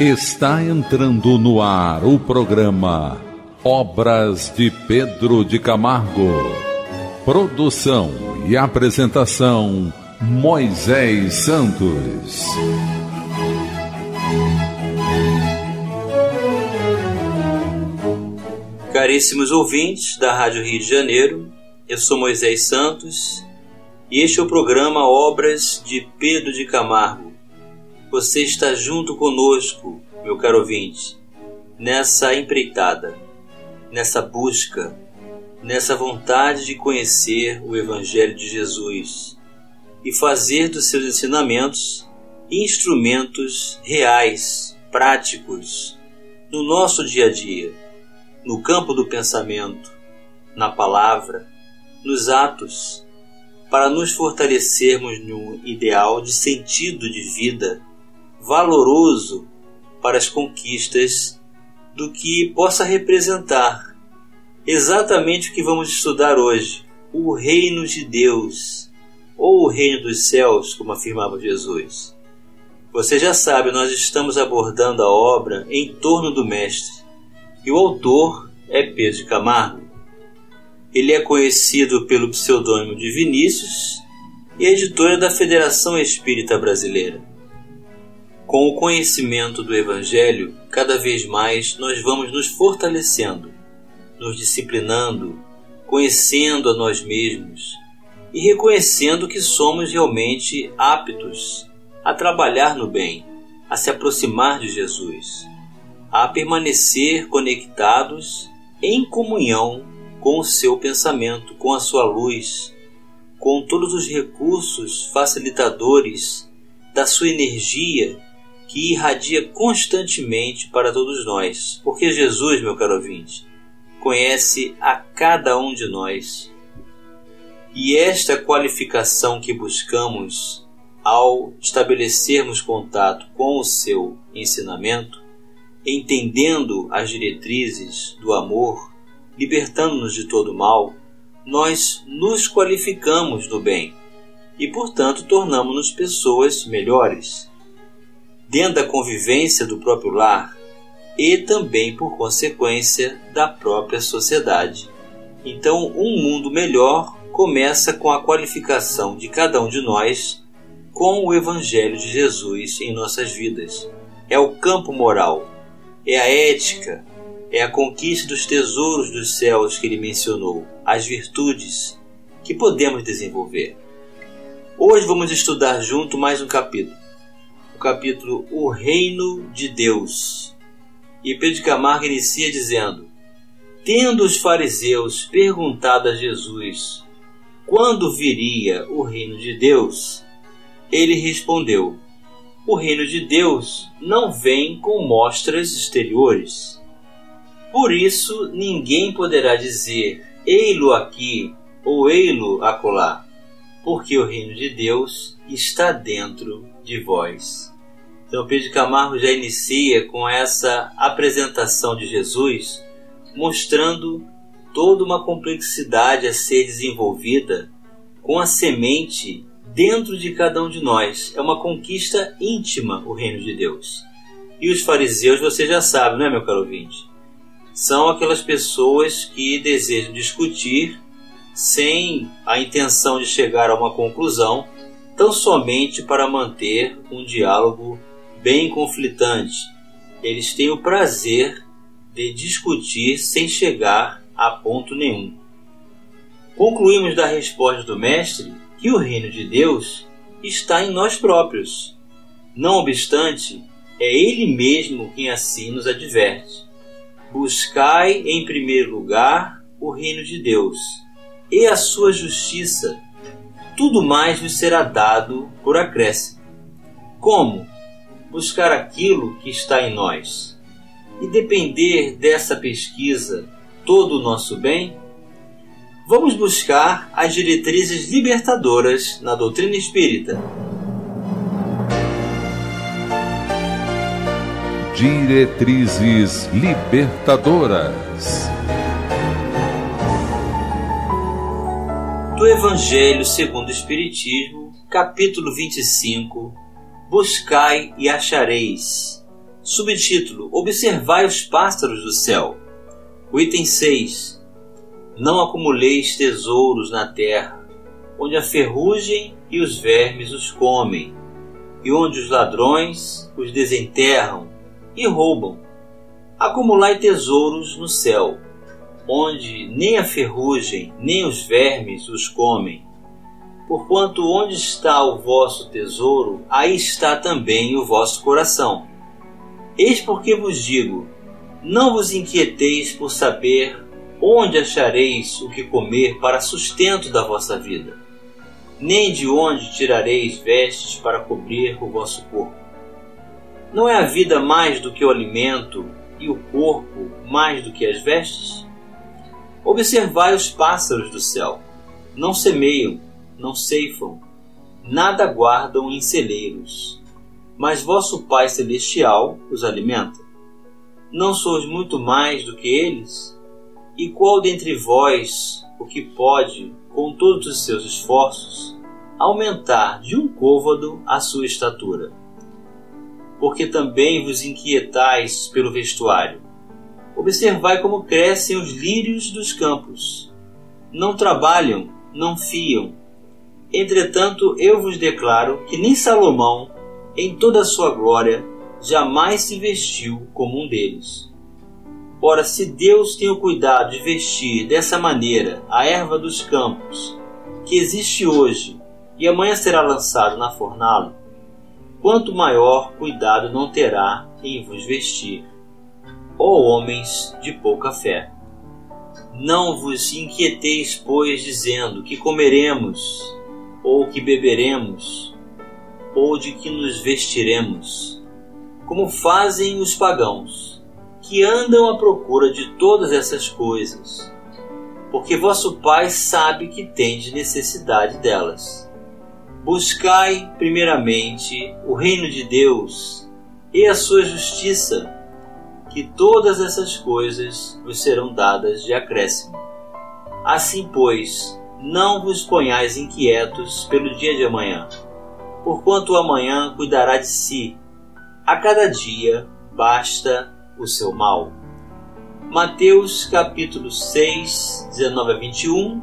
Está entrando no ar o programa Obras de Pedro de Camargo. Produção e apresentação Moisés Santos. Caríssimos ouvintes da Rádio Rio de Janeiro, eu sou Moisés Santos e este é o programa Obras de Pedro de Camargo. Você está junto conosco, meu caro ouvinte, nessa empreitada, nessa busca, nessa vontade de conhecer o Evangelho de Jesus e fazer dos seus ensinamentos instrumentos reais, práticos, no nosso dia a dia, no campo do pensamento, na palavra, nos atos para nos fortalecermos num ideal de sentido de vida valoroso para as conquistas do que possa representar exatamente o que vamos estudar hoje, o reino de Deus, ou o reino dos céus, como afirmava Jesus. Você já sabe, nós estamos abordando a obra em torno do Mestre, e o autor é Pedro Camargo. Ele é conhecido pelo pseudônimo de Vinícius e é editora da Federação Espírita Brasileira. Com o conhecimento do Evangelho, cada vez mais nós vamos nos fortalecendo, nos disciplinando, conhecendo a nós mesmos e reconhecendo que somos realmente aptos a trabalhar no bem, a se aproximar de Jesus, a permanecer conectados em comunhão com o seu pensamento, com a sua luz, com todos os recursos facilitadores da sua energia que irradia constantemente para todos nós. Porque Jesus, meu caro ouvinte, conhece a cada um de nós. E esta qualificação que buscamos ao estabelecermos contato com o seu ensinamento, entendendo as diretrizes do amor, libertando-nos de todo mal, nós nos qualificamos no bem e, portanto, tornamos-nos pessoas melhores, dentro da convivência do próprio lar e também, por consequência, da própria sociedade. Então, um mundo melhor começa com a qualificação de cada um de nós com o Evangelho de Jesus em nossas vidas. É o campo moral, é a ética, é a conquista dos tesouros dos céus que ele mencionou, as virtudes que podemos desenvolver. Hoje vamos estudar junto mais um capítulo, capítulo O Reino de Deus. E Pedro de Camargo inicia dizendo: Tendo os fariseus perguntado a Jesus quando viria o reino de Deus, ele respondeu: O reino de Deus não vem com mostras exteriores por isso ninguém poderá dizer: Ei-lo aqui ou ei-lo acolá, porque o reino de Deus está dentro de vós. Então Pedro Camargo já inicia com essa apresentação de Jesus, mostrando toda uma complexidade a ser desenvolvida com a semente dentro de cada um de nós. É uma conquista íntima o reino de Deus. E os fariseus, você já sabe, não é, meu caro ouvinte? são aquelas pessoas que desejam discutir sem a intenção de chegar a uma conclusão, tão somente para manter um diálogo bem conflitante. Eles têm o prazer de discutir sem chegar a ponto nenhum. Concluímos da resposta do Mestre que o reino de Deus está em nós próprios. Não obstante, é Ele mesmo quem assim nos adverte. Buscai em primeiro lugar o reino de Deus e a sua justiça, tudo mais vos será dado por acréscimo. Como? Buscar aquilo que está em nós e depender dessa pesquisa todo o nosso bem? Vamos buscar as diretrizes libertadoras na doutrina espírita Diretrizes Libertadoras. Do Evangelho segundo o Espiritismo, capítulo 25 Buscai e achareis. Subtítulo: Observai os pássaros do céu. O item 6. Não acumuleis tesouros na terra, onde a ferrugem e os vermes os comem, e onde os ladrões os desenterram e roubam. Acumulai tesouros no céu, onde nem a ferrugem nem os vermes os comem. Porquanto onde está o vosso tesouro, aí está também o vosso coração. Eis porque vos digo: não vos inquieteis por saber onde achareis o que comer para sustento da vossa vida, nem de onde tirareis vestes para cobrir o vosso corpo. Não é a vida mais do que o alimento e o corpo mais do que as vestes? Observai os pássaros do céu. Não semeiam, não ceifam, nada guardam em celeiros, mas vosso Pai Celestial os alimenta. Não sois muito mais do que eles? E qual dentre vós o que pode, com todos os seus esforços, aumentar de um côvado a sua estatura? Porque também vos inquietais pelo vestuário. Observai como crescem os lírios dos campos. Não trabalham, não fiam. Entretanto, eu vos declaro que nem Salomão, em toda a sua glória, jamais se vestiu como um deles. Ora, se Deus tem o cuidado de vestir dessa maneira a erva dos campos, que existe hoje e amanhã será lançado na fornalha, quanto maior cuidado não terá em vos vestir, ó homens de pouca fé. Não vos inquieteis, pois, dizendo que comeremos, ou que beberemos, ou de que nos vestiremos, como fazem os pagãos, que andam à procura de todas essas coisas, porque vosso Pai sabe que tendes necessidade delas. Buscai, primeiramente, o reino de Deus e a sua justiça, que todas essas coisas vos serão dadas de acréscimo. Assim, pois, não vos ponhais inquietos pelo dia de amanhã, porquanto o amanhã cuidará de si. A cada dia basta o seu mal. Mateus capítulo 6, 19 a 21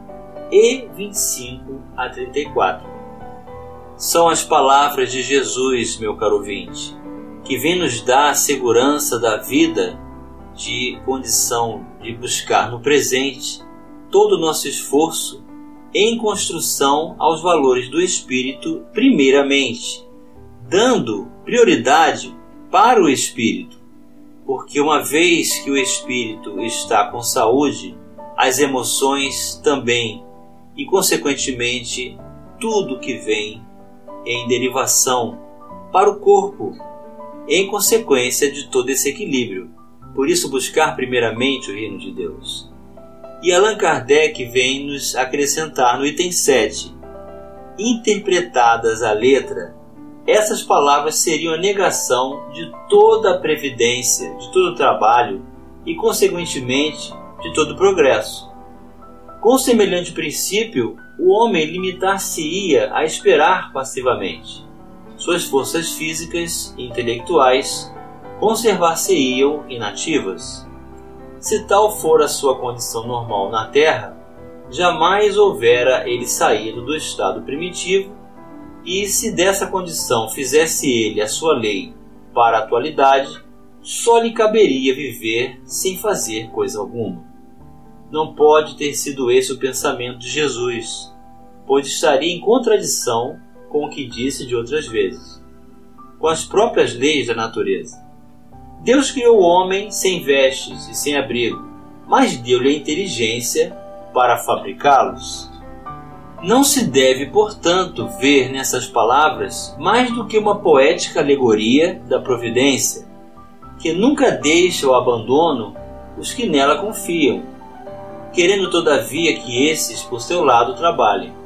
e 25 a 34. São as palavras de Jesus, meu caro ouvinte que vem nos dar a segurança da vida de condição de buscar no presente todo o nosso esforço em construção aos valores do espírito, primeiramente, dando prioridade para o espírito, porque uma vez que o espírito está com saúde, as emoções também, e consequentemente tudo que vem em derivação para o corpo em consequência de todo esse equilíbrio. Por isso, buscar primeiramente o reino de Deus. E Allan Kardec vem nos acrescentar no item 7. Interpretadas a letra, essas palavras seriam a negação de toda a previdência, de todo o trabalho e, consequentemente, de todo o progresso. Com semelhante princípio, o homem limitar-se-ia a esperar passivamente suas forças físicas e intelectuais conservar-se-iam inativas. Se tal for a sua condição normal na Terra, jamais houvera ele saído do estado primitivo, e se dessa condição fizesse ele a sua lei para a atualidade, só lhe caberia viver sem fazer coisa alguma. Não pode ter sido esse o pensamento de Jesus, pois estaria em contradição com o que disse de outras vezes, com as próprias leis da natureza. Deus criou o homem sem vestes e sem abrigo, mas deu-lhe a inteligência para fabricá-los. Não se deve, portanto, ver nessas palavras mais do que uma poética alegoria da providência, que nunca deixa o abandono os que nela confiam, querendo todavia que esses por seu lado trabalhem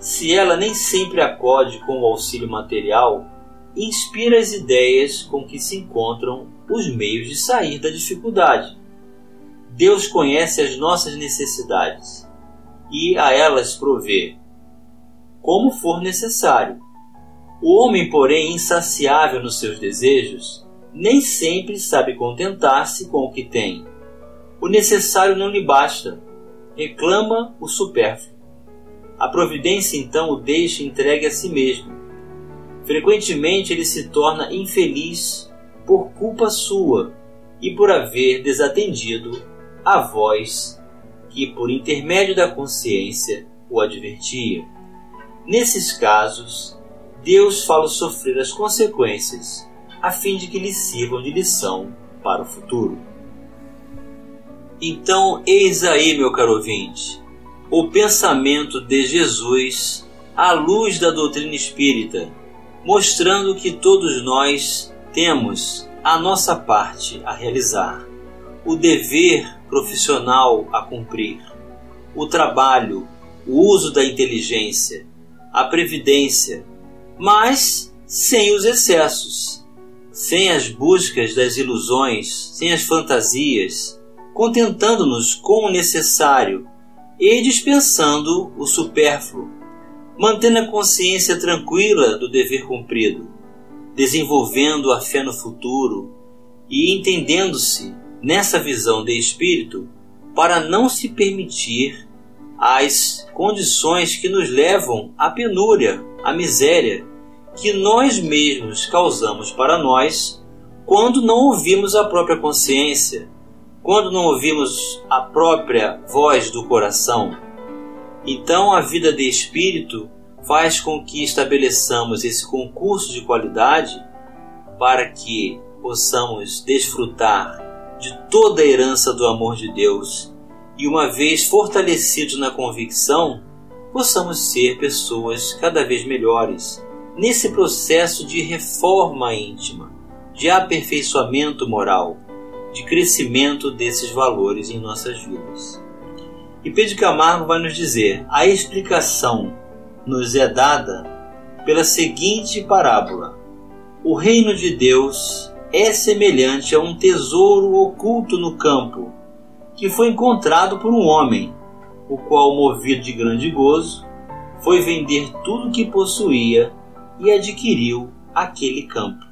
se ela nem sempre acode com o auxílio material, inspira as ideias com que se encontram os meios de sair da dificuldade. Deus conhece as nossas necessidades e a elas provê, como for necessário. O homem, porém, insaciável nos seus desejos, nem sempre sabe contentar-se com o que tem. O necessário não lhe basta, reclama o supérfluo. A providência então o deixa entregue a si mesmo. Frequentemente ele se torna infeliz por culpa sua e por haver desatendido a voz que, por intermédio da consciência, o advertia. Nesses casos, Deus fala sofrer as consequências, a fim de que lhe sirvam de lição para o futuro. Então, eis aí, meu caro ouvinte, o pensamento de Jesus à luz da doutrina espírita, mostrando que todos nós temos a nossa parte a realizar, o dever profissional a cumprir, o trabalho, o uso da inteligência, a previdência, mas sem os excessos, sem as buscas das ilusões, sem as fantasias, contentando-nos com o necessário e dispensando o supérfluo, mantendo a consciência tranquila do dever cumprido, desenvolvendo a fé no futuro e entendendo-se nessa visão de espírito para não se permitir as condições que nos levam à penúria, à miséria, que nós mesmos causamos para nós quando não ouvimos a própria consciência, quando não ouvimos a própria voz do coração. Então, a vida de espírito faz com que estabeleçamos esse concurso de qualidade para que possamos desfrutar de toda a herança do amor de Deus e, uma vez fortalecidos na convicção, possamos ser pessoas cada vez melhores nesse processo de reforma íntima, de aperfeiçoamento moral, de crescimento desses valores em nossas vidas. E Pedro Camargo vai nos dizer: a explicação nos é dada pela seguinte parábola: O reino de Deus é semelhante a um tesouro oculto no campo que foi encontrado por um homem, o qual, movido de grande gozo, foi vender tudo o que possuía e adquiriu aquele campo.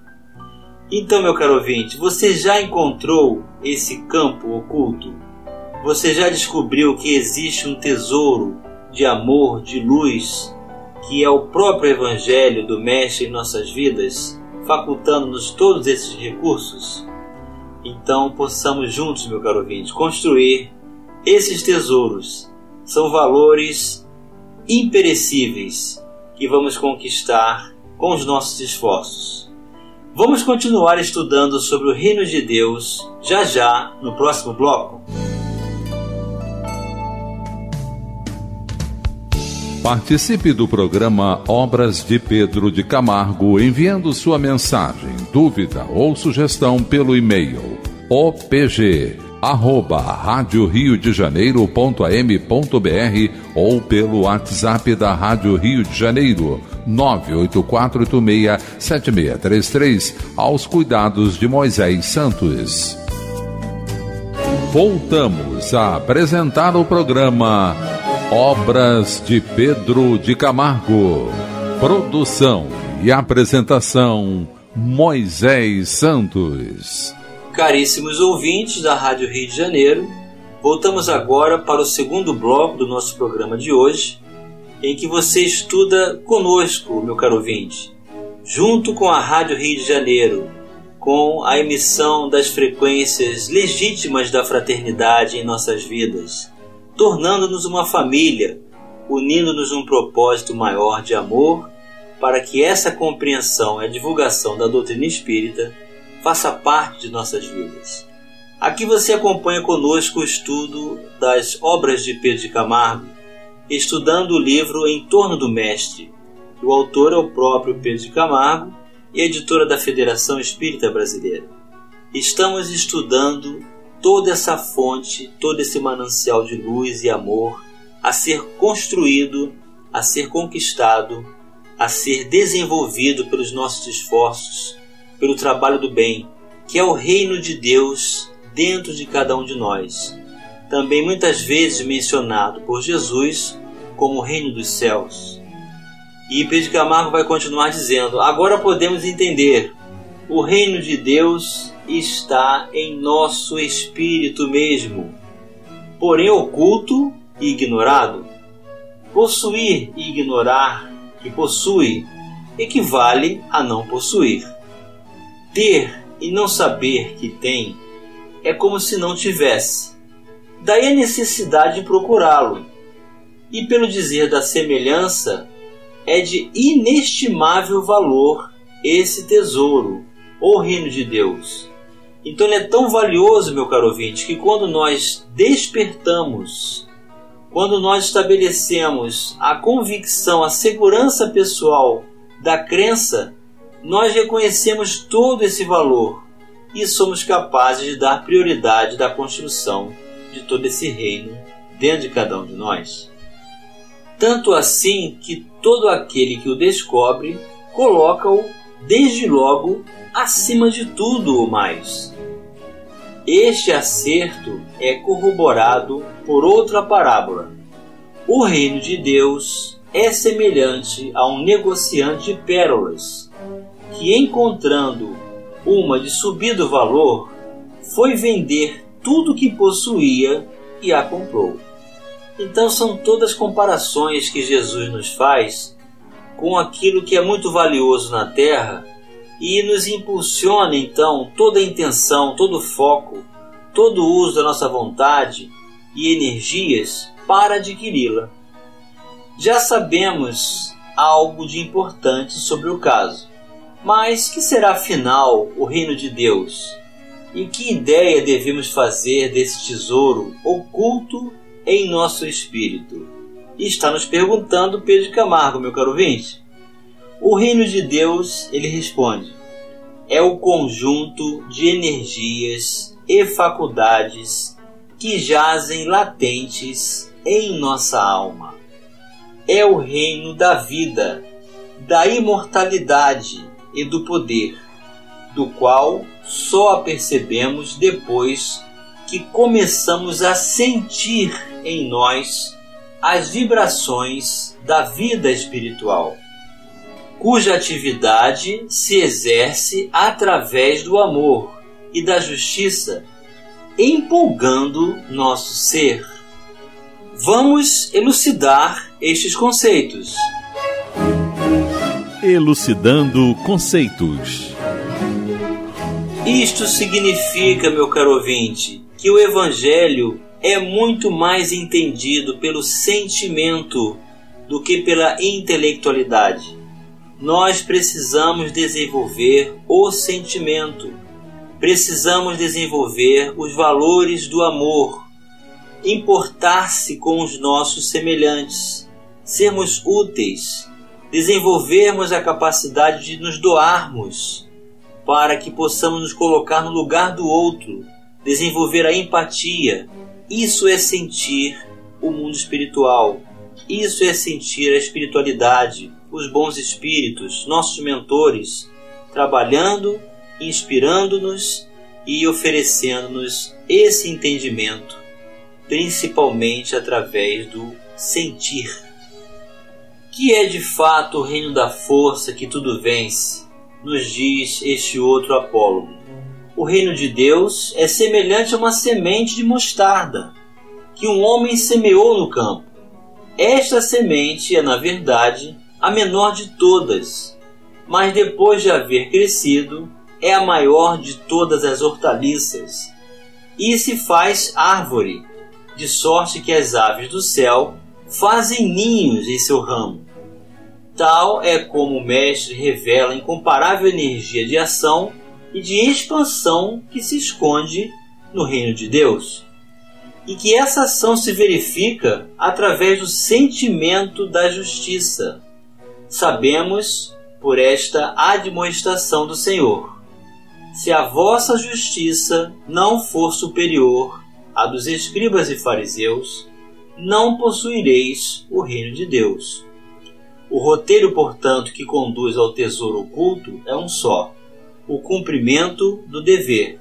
Então, meu caro ouvinte, você já encontrou esse campo oculto? Você já descobriu que existe um tesouro de amor, de luz, que é o próprio Evangelho do Mestre em nossas vidas, facultando-nos todos esses recursos? Então possamos juntos, meu caro ouvinte, construir esses tesouros. São valores imperecíveis que vamos conquistar com os nossos esforços. Vamos continuar estudando sobre o reino de Deus já já no próximo bloco. Participe do programa Obras de Pedro de Camargo enviando sua mensagem, dúvida ou sugestão pelo e-mail opg arroba rádio Rio de Janeiro.am.br ou pelo WhatsApp da Rádio Rio de Janeiro 984867633 aos cuidados de Moisés Santos. Voltamos a apresentar o programa Obras de Pedro de Camargo. Produção e apresentação Moisés Santos. Caríssimos ouvintes da Rádio Rio de Janeiro, voltamos agora para o segundo bloco do nosso programa de hoje, em que você estuda conosco, meu caro ouvinte, junto com a Rádio Rio de Janeiro, com a emissão das frequências legítimas da fraternidade em nossas vidas tornando-nos uma família, unindo-nos num propósito maior de amor, para que essa compreensão e a divulgação da doutrina espírita faça parte de nossas vidas. Aqui você acompanha conosco o estudo das obras de Pedro de Camargo, estudando o livro Em Torno do Mestre. O autor é o próprio Pedro de Camargo e editora da Federação Espírita Brasileira. Estamos estudando toda essa fonte, todo esse manancial de luz e amor a ser construído, a ser conquistado, a ser desenvolvido pelos nossos esforços, pelo trabalho do bem, que é o reino de Deus dentro de cada um de nós. Também muitas vezes mencionado por Jesus como o reino dos céus. E Pedro Camargo vai continuar dizendo: agora podemos entender O reino de Deus está em nosso espírito mesmo, porém oculto e ignorado. Possuir e ignorar que possui equivale a não possuir. Ter e não saber que tem é como se não tivesse. Daí a necessidade de procurá-lo. E pelo dizer da semelhança, é de inestimável valor esse tesouro, o reino de Deus. Então ele é tão valioso, meu caro ouvinte, que quando nós despertamos, quando nós estabelecemos a convicção, a segurança pessoal da crença, nós reconhecemos todo esse valor e somos capazes de dar prioridade da construção de todo esse reino dentro de cada um de nós. Tanto assim que todo aquele que o descobre coloca-o desde logo acima de tudo o mais. Este acerto é corroborado por outra parábola. O reino de Deus é semelhante a um negociante de pérolas, que encontrando uma de subido valor, foi vender tudo que possuía e a comprou. Então são todas comparações que Jesus nos faz com aquilo que é muito valioso na terra e nos impulsiona então toda a intenção, todo o foco, todo o uso da nossa vontade e energias para adquiri-la. Já sabemos algo de importante sobre o caso. Mas que será afinal o reino de Deus? E que ideia devemos fazer desse tesouro oculto em nosso espírito? Está nos perguntando Pedro Camargo, meu caro ouvinte. O reino de Deus, ele responde, é o conjunto de energias e faculdades que jazem latentes em nossa alma. É o reino da vida, da imortalidade e do poder, do qual só percebemos depois que começamos a sentir em nós as vibrações da vida espiritual, cuja atividade se exerce através do amor e da justiça, empolgando nosso ser. Vamos elucidar estes conceitos. Elucidando conceitos. Isto significa, meu caro ouvinte, que o Evangelho é muito mais entendido pelo sentimento do que pela intelectualidade. Nós precisamos desenvolver o sentimento, precisamos desenvolver os valores do amor, importar-se com os nossos semelhantes, sermos úteis, desenvolvermos a capacidade de nos doarmos para que possamos nos colocar no lugar do outro, desenvolver a empatia. Isso é sentir o mundo espiritual. Isso é sentir a espiritualidade, os bons espíritos, nossos mentores, trabalhando, inspirando-nos e oferecendo-nos esse entendimento, principalmente através do sentir. Que é de fato o reino da força que tudo vence, nos diz este outro apólogo. O reino de Deus é semelhante a uma semente de mostarda que um homem semeou no campo. Esta semente é, na verdade, a menor de todas, mas depois de haver crescido, é a maior de todas as hortaliças e se faz árvore, de sorte que as aves do céu fazem ninhos em seu ramo. Tal é como o mestre revela a incomparável energia de ação e de expansão que se esconde no reino de Deus. E que essa ação se verifica através do sentimento da justiça. Sabemos por esta admoestação do Senhor: se a vossa justiça não for superior à dos escribas e fariseus, não possuireis o reino de Deus. O roteiro, portanto, que conduz ao tesouro oculto é um só: o cumprimento do dever,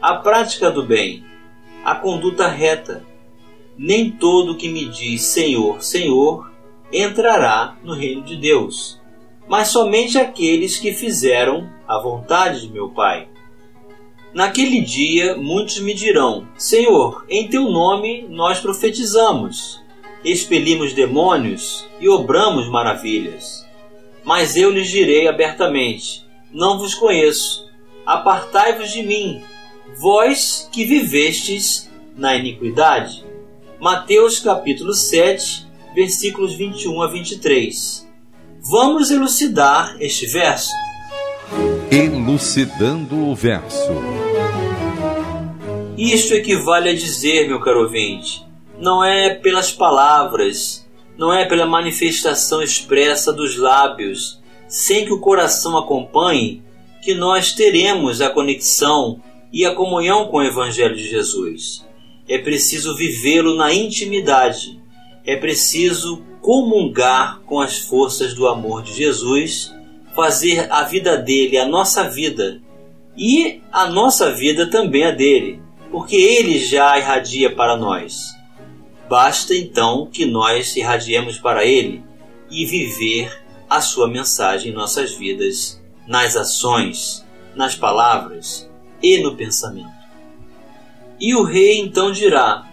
a prática do bem, a conduta reta. Nem todo que me diz Senhor, Senhor entrará no reino de Deus, mas somente aqueles que fizeram a vontade de meu Pai. Naquele dia muitos me dirão: Senhor, em teu nome nós profetizamos, expelimos demônios e obramos maravilhas. Mas eu lhes direi abertamente: Não vos conheço. Apartai-vos de mim, vós que vivestes na iniquidade. Mateus capítulo 7, versículos 21 a 23. Vamos elucidar este verso. Elucidando o verso. Isto equivale a dizer, meu caro ouvinte, não é pelas palavras, não é pela manifestação expressa dos lábios, sem que o coração acompanhe, que nós teremos a conexão e a comunhão com o Evangelho de Jesus. É preciso vivê-lo na intimidade, é preciso comungar com as forças do amor de Jesus, fazer a vida dele a nossa vida e a nossa vida também a dele, porque ele já irradia para nós. Basta então que nós irradiemos para ele e viver a sua mensagem em nossas vidas, nas ações, nas palavras e no pensamento. E o rei então dirá: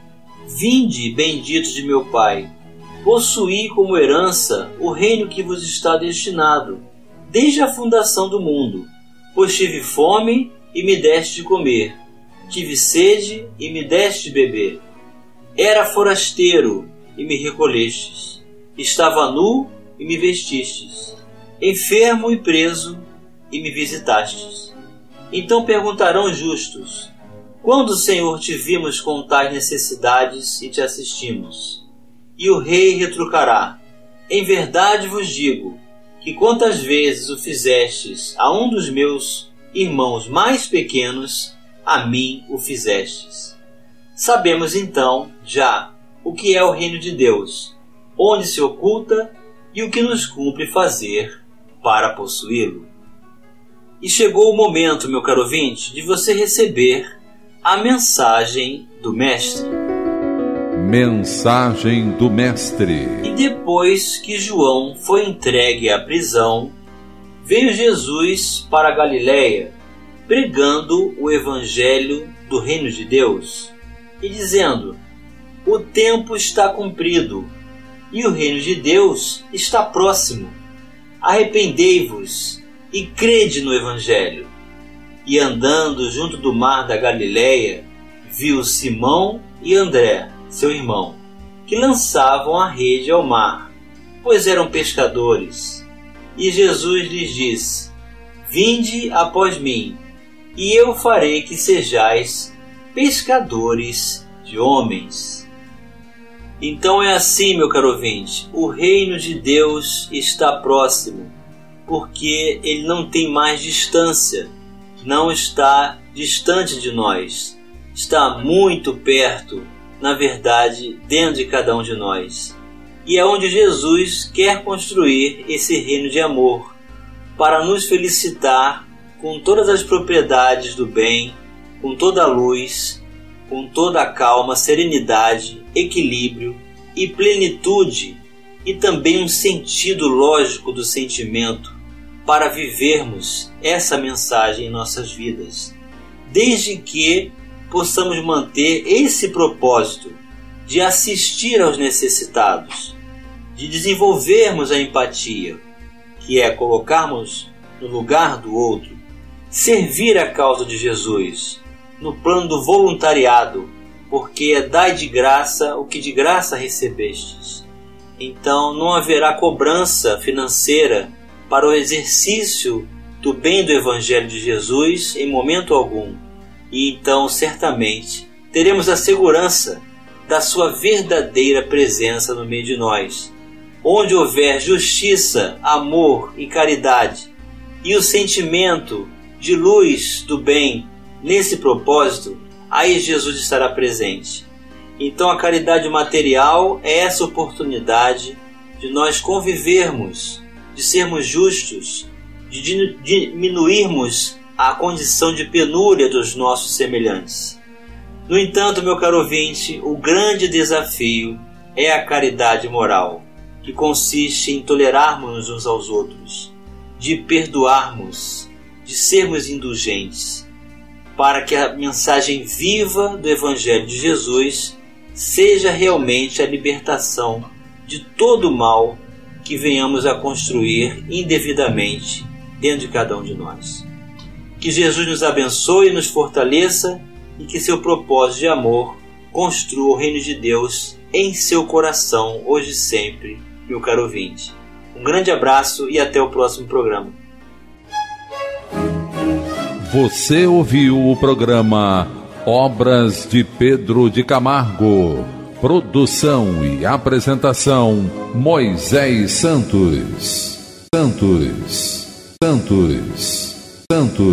Vinde, benditos de meu Pai, possuí como herança o reino que vos está destinado, desde a fundação do mundo. Pois tive fome e me deste de comer, tive sede e me deste de beber. Era forasteiro e me recolhestes, estava nu e me vestistes, enfermo e preso e me visitastes. Então perguntarão justos: Quando, Senhor, te vimos com tais necessidades e te assistimos? E o rei retrucará: Em verdade vos digo que quantas vezes o fizestes a um dos meus irmãos mais pequenos, a mim o fizestes. Sabemos então, já, o que é o reino de Deus, onde se oculta e o que nos cumpre fazer para possuí-lo. E chegou o momento, meu caro ouvinte, de você receber a mensagem do Mestre. Mensagem do Mestre. E depois que João foi entregue à prisão, veio Jesus para Galiléia, pregando o evangelho do reino de Deus e dizendo: O tempo está cumprido e o reino de Deus está próximo. Arrependei-vos e crede no evangelho. E andando junto do mar da Galiléia, viu Simão e André seu irmão, que lançavam a rede ao mar, pois eram pescadores. E Jesus lhes disse: Vinde após mim, e eu farei que sejais pescadores de homens. Então é assim, meu caro ouvinte, o reino de Deus está próximo, porque ele não tem mais distância, não está distante de nós, está muito perto na verdade, dentro de cada um de nós. E é onde Jesus quer construir esse reino de amor, para nos felicitar com todas as propriedades do bem, com toda a luz, com toda a calma, serenidade, equilíbrio e plenitude, e também um sentido lógico do sentimento para vivermos essa mensagem em nossas vidas. Desde que possamos manter esse propósito de assistir aos necessitados, de desenvolvermos a empatia, que é colocarmos no lugar do outro, servir a causa de Jesus no plano do voluntariado, porque é dai de graça o que de graça recebestes. Então não haverá cobrança financeira para o exercício do bem do Evangelho de Jesus em momento algum e então certamente teremos a segurança da sua verdadeira presença no meio de nós. Onde houver justiça, amor e caridade, e o sentimento de luz do bem nesse propósito, aí Jesus estará presente. Então a caridade material é essa oportunidade de nós convivermos, de sermos justos, de diminuirmos a condição de penúria dos nossos semelhantes. No entanto, meu caro ouvinte, o grande desafio é a caridade moral, que consiste em tolerarmos uns aos outros, de perdoarmos, de sermos indulgentes, para que a mensagem viva do Evangelho de Jesus seja realmente a libertação de todo o mal que venhamos a construir indevidamente dentro de cada um de nós. Que Jesus nos abençoe e nos fortaleça e que seu propósito de amor construa o reino de Deus em seu coração, hoje e sempre, meu caro ouvinte. Um grande abraço e até o próximo programa. Você ouviu o programa Obras de Pedro de Camargo. Produção e apresentação Moisés Santos. Santos. Santos. Santos.